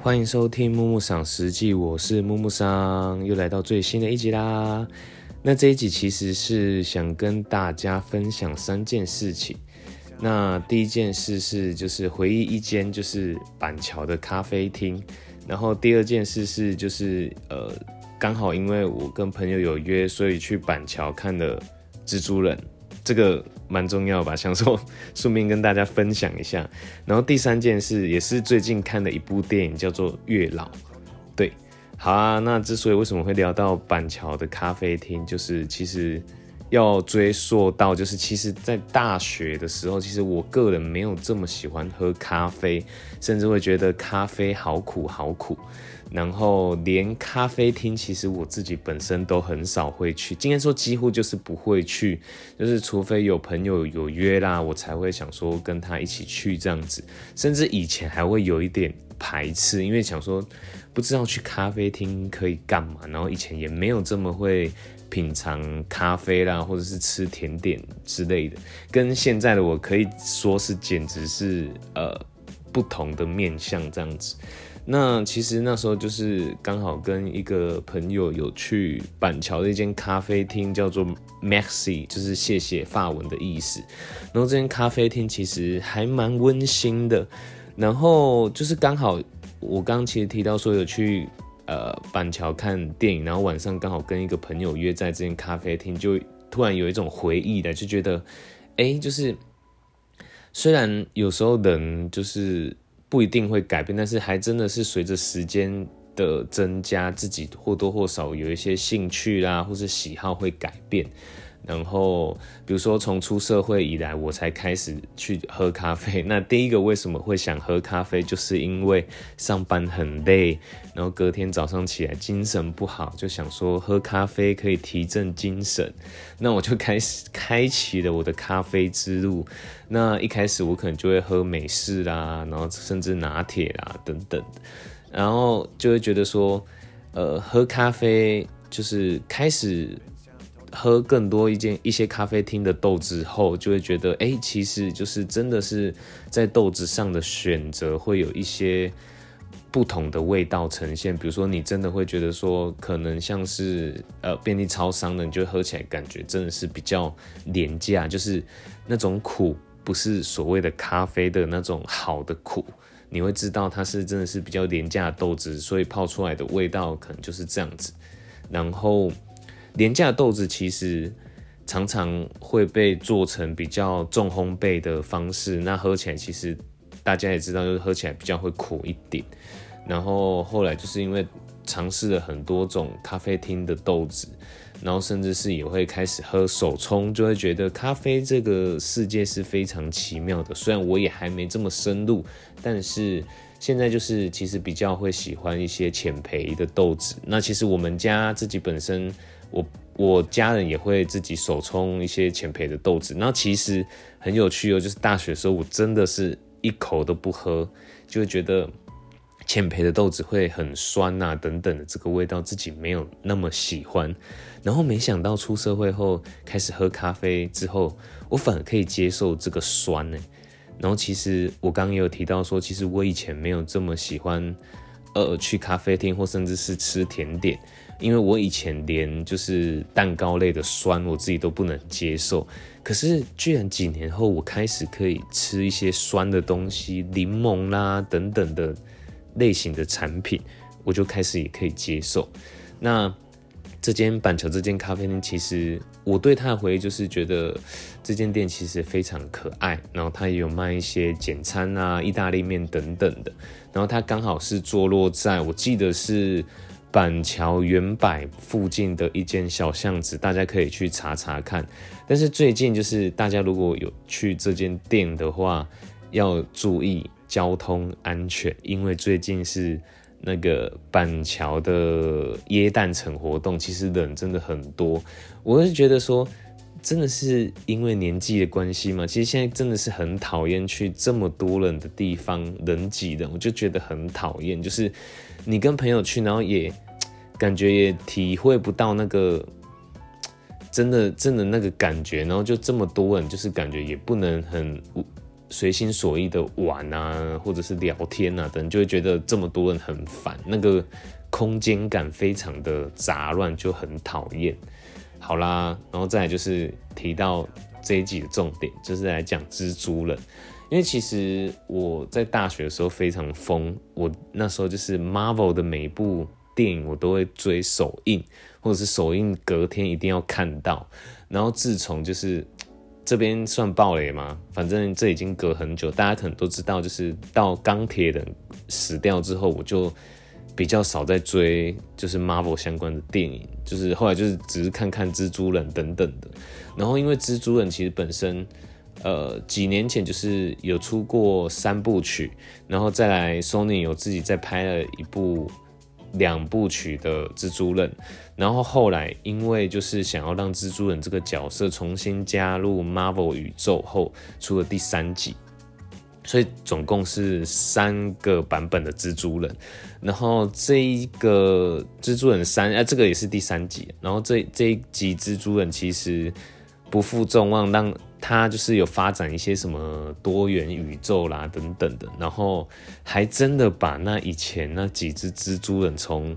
欢迎收听木木赏实际，我是木木桑，又来到最新的一集啦。那这一集其实是想跟大家分享三件事情。那第一件事是就是回忆一间就是板桥的咖啡厅，然后第二件事是就是呃刚好因为我跟朋友有约，所以去板桥看了蜘蛛人。这个蛮重要吧，想说顺便跟大家分享一下。然后第三件事也是最近看的一部电影，叫做《月老》。对，好啊。那之所以为什么会聊到板桥的咖啡厅，就是其实要追溯到，就是其实在大学的时候，其实我个人没有这么喜欢喝咖啡，甚至会觉得咖啡好苦好苦。然后连咖啡厅，其实我自己本身都很少会去，今天说几乎就是不会去，就是除非有朋友有约啦，我才会想说跟他一起去这样子。甚至以前还会有一点排斥，因为想说不知道去咖啡厅可以干嘛，然后以前也没有这么会品尝咖啡啦，或者是吃甜点之类的，跟现在的我可以说是简直是呃不同的面相这样子。那其实那时候就是刚好跟一个朋友有去板桥的一间咖啡厅，叫做 Maxi，就是谢谢法文的意思。然后这间咖啡厅其实还蛮温馨的。然后就是刚好我刚其实提到说有去呃板桥看电影，然后晚上刚好跟一个朋友约在这间咖啡厅，就突然有一种回忆的，就觉得哎，就是虽然有时候人就是。不一定会改变，但是还真的是随着时间的增加，自己或多或少有一些兴趣啦，或是喜好会改变。然后，比如说从出社会以来，我才开始去喝咖啡。那第一个为什么会想喝咖啡，就是因为上班很累，然后隔天早上起来精神不好，就想说喝咖啡可以提振精神。那我就开始开启了我的咖啡之路。那一开始我可能就会喝美式啦，然后甚至拿铁啦等等，然后就会觉得说，呃，喝咖啡就是开始。喝更多一件一些咖啡厅的豆子后，就会觉得，哎，其实就是真的是在豆子上的选择会有一些不同的味道呈现。比如说，你真的会觉得说，可能像是呃便利超商的，你就喝起来感觉真的是比较廉价，就是那种苦不是所谓的咖啡的那种好的苦，你会知道它是真的是比较廉价的豆子，所以泡出来的味道可能就是这样子。然后。廉价豆子其实常常会被做成比较重烘焙的方式，那喝起来其实大家也知道，就是喝起来比较会苦一点。然后后来就是因为尝试了很多种咖啡厅的豆子，然后甚至是也会开始喝手冲，就会觉得咖啡这个世界是非常奇妙的。虽然我也还没这么深入，但是现在就是其实比较会喜欢一些浅焙的豆子。那其实我们家自己本身。我我家人也会自己手冲一些浅焙的豆子，那其实很有趣哦。就是大学的时候，我真的是一口都不喝，就会觉得浅焙的豆子会很酸啊等等的，这个味道自己没有那么喜欢。然后没想到出社会后开始喝咖啡之后，我反而可以接受这个酸呢。然后其实我刚刚也有提到说，其实我以前没有这么喜欢，呃，去咖啡厅或甚至是吃甜点。因为我以前连就是蛋糕类的酸，我自己都不能接受。可是居然几年后，我开始可以吃一些酸的东西，柠檬啦等等的类型的产品，我就开始也可以接受。那这间板桥这间咖啡店，其实我对它的回忆就是觉得这间店其实非常可爱，然后它也有卖一些简餐啊、意大利面等等的。然后它刚好是坐落在我记得是。板桥原柏附近的一间小巷子，大家可以去查查看。但是最近就是大家如果有去这间店的话，要注意交通安全，因为最近是那个板桥的耶诞城活动，其实人真的很多。我是觉得说，真的是因为年纪的关系嘛，其实现在真的是很讨厌去这么多人的地方，人挤人，我就觉得很讨厌，就是。你跟朋友去，然后也感觉也体会不到那个真的真的那个感觉，然后就这么多人，就是感觉也不能很随心所欲的玩啊，或者是聊天啊等，就会觉得这么多人很烦，那个空间感非常的杂乱，就很讨厌。好啦，然后再来就是提到这一集的重点，就是来讲蜘蛛人。因为其实我在大学的时候非常疯，我那时候就是 Marvel 的每一部电影我都会追首映，或者是首映隔天一定要看到。然后自从就是这边算暴雷吗？反正这已经隔很久，大家可能都知道，就是到钢铁人死掉之后，我就比较少在追就是 Marvel 相关的电影，就是后来就是只是看看蜘蛛人等等的。然后因为蜘蛛人其实本身。呃，几年前就是有出过三部曲，然后再来 Sony 有自己再拍了一部两部曲的蜘蛛人，然后后来因为就是想要让蜘蛛人这个角色重新加入 Marvel 宇宙后，出了第三集，所以总共是三个版本的蜘蛛人，然后这一个蜘蛛人三，啊，这个也是第三集，然后这这一集蜘蛛人其实不负众望，让他就是有发展一些什么多元宇宙啦等等的，然后还真的把那以前那几只蜘蛛人从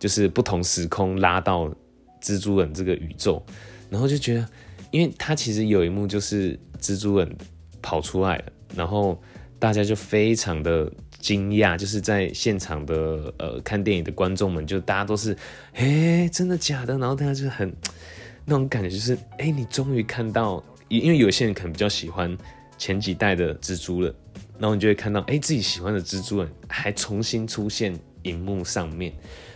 就是不同时空拉到蜘蛛人这个宇宙，然后就觉得，因为他其实有一幕就是蜘蛛人跑出来了，然后大家就非常的惊讶，就是在现场的呃看电影的观众们就大家都是，哎，真的假的？然后大家就很那种感觉，就是哎，你终于看到。因为有些人可能比较喜欢前几代的蜘蛛人，然后你就会看到，哎，自己喜欢的蜘蛛人还重新出现荧幕上面。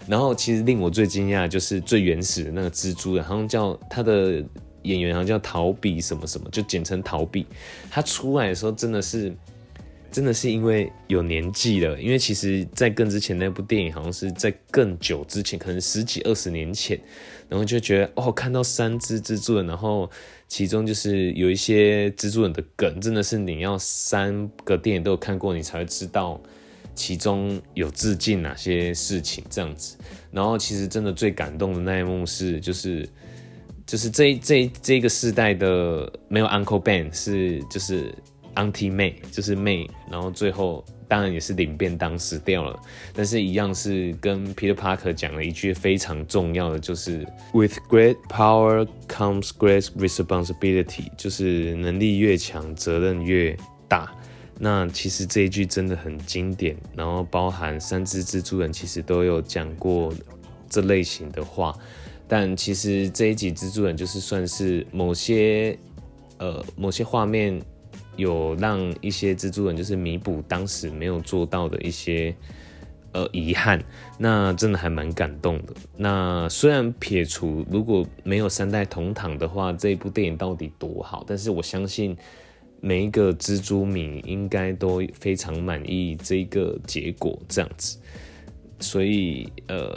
然后其实令我最惊讶就是最原始的那个蜘蛛人，好像叫他的演员好像叫逃避什么什么，就简称逃避。他出来的时候真的是。真的是因为有年纪了，因为其实，在更之前那部电影，好像是在更久之前，可能十几二十年前，然后就觉得哦，看到三只蜘蛛人，然后其中就是有一些蜘蛛人的梗，真的是你要三个电影都有看过，你才会知道其中有致敬哪些事情这样子。然后其实真的最感动的那一幕是，就是就是这这这个世代的没有 Uncle Ben 是就是。Auntie May 就是妹，然后最后当然也是领便当死掉了，但是一样是跟 Peter Parker 讲了一句非常重要的，就是 With great power comes great responsibility，就是能力越强，责任越大。那其实这一句真的很经典，然后包含三只蜘蛛人其实都有讲过这类型的话，但其实这一集蜘蛛人就是算是某些呃某些画面。有让一些蜘蛛人就是弥补当时没有做到的一些呃遗憾，那真的还蛮感动的。那虽然撇除如果没有三代同堂的话，这一部电影到底多好，但是我相信每一个蜘蛛迷应该都非常满意这个结果，这样子。所以呃，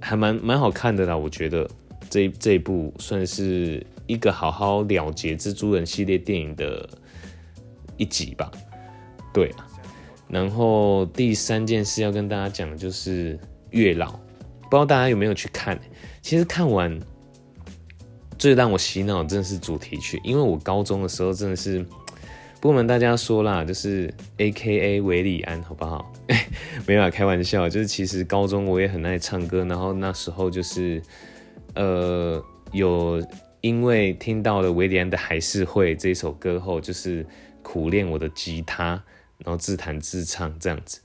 还蛮蛮好看的啦。我觉得这这一部算是一个好好了结蜘蛛人系列电影的。一集吧，对啊，然后第三件事要跟大家讲的就是月老，不知道大家有没有去看？其实看完最让我洗脑真的是主题曲，因为我高中的时候真的是不瞒大家说啦，就是 A K A 维里安，好不好？没法开玩笑，就是其实高中我也很爱唱歌，然后那时候就是呃有因为听到了维里安的还是会这首歌后，就是。苦练我的吉他，然后自弹自唱这样子，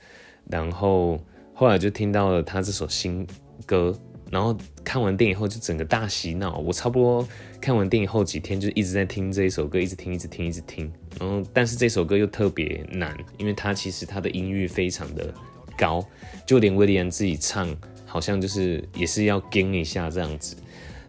然后后来就听到了他这首新歌，然后看完电影后就整个大洗脑。我差不多看完电影后几天就一直在听这一首歌，一直听，一直听，一直听。然后但是这首歌又特别难，因为它其实它的音域非常的高，就连威廉自己唱好像就是也是要跟一下这样子。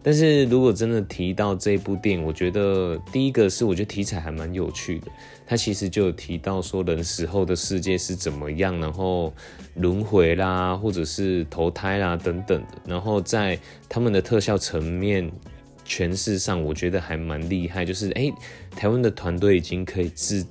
但是如果真的提到这部电影，我觉得第一个是我觉得题材还蛮有趣的。它其实就有提到说人死后的世界是怎么样，然后轮回啦，或者是投胎啦等等的。然后在他们的特效层面诠释上，我觉得还蛮厉害。就是哎，台湾的团队已经可以制。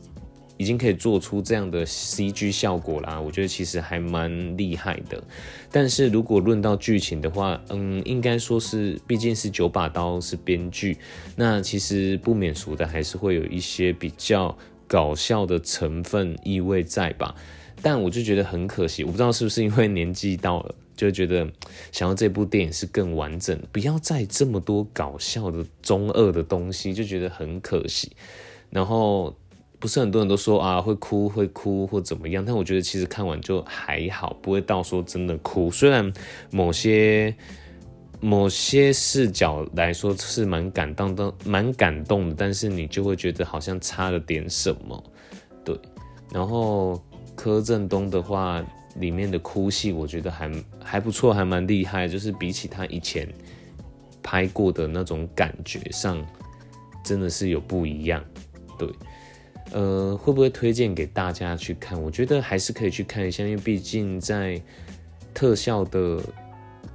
已经可以做出这样的 CG 效果啦，我觉得其实还蛮厉害的。但是如果论到剧情的话，嗯，应该说是，毕竟是九把刀是编剧，那其实不免俗的还是会有一些比较搞笑的成分意味在吧？但我就觉得很可惜，我不知道是不是因为年纪到了，就觉得想要这部电影是更完整，不要再这么多搞笑的中二的东西，就觉得很可惜。然后不是很多人都说啊会哭会哭或怎么样，但我觉得其实看完就还好，不会到说真的哭。虽然某些。某些视角来说是蛮感动的，蛮感动的，但是你就会觉得好像差了点什么，对。然后柯震东的话，里面的哭戏我觉得还还不错，还蛮厉害，就是比起他以前拍过的那种感觉上，真的是有不一样，对。呃，会不会推荐给大家去看？我觉得还是可以去看一下，因为毕竟在特效的。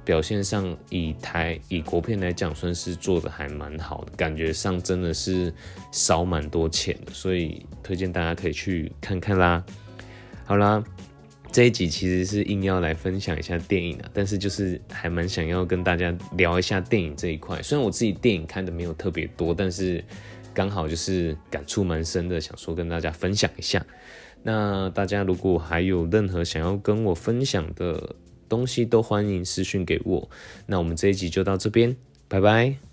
表现上，以台以国片来讲，算是做的还蛮好的，感觉上真的是少蛮多钱的，所以推荐大家可以去看看啦。好啦，这一集其实是硬要来分享一下电影的，但是就是还蛮想要跟大家聊一下电影这一块。虽然我自己电影看的没有特别多，但是刚好就是感触蛮深的，想说跟大家分享一下。那大家如果还有任何想要跟我分享的，东西都欢迎私讯给我，那我们这一集就到这边，拜拜。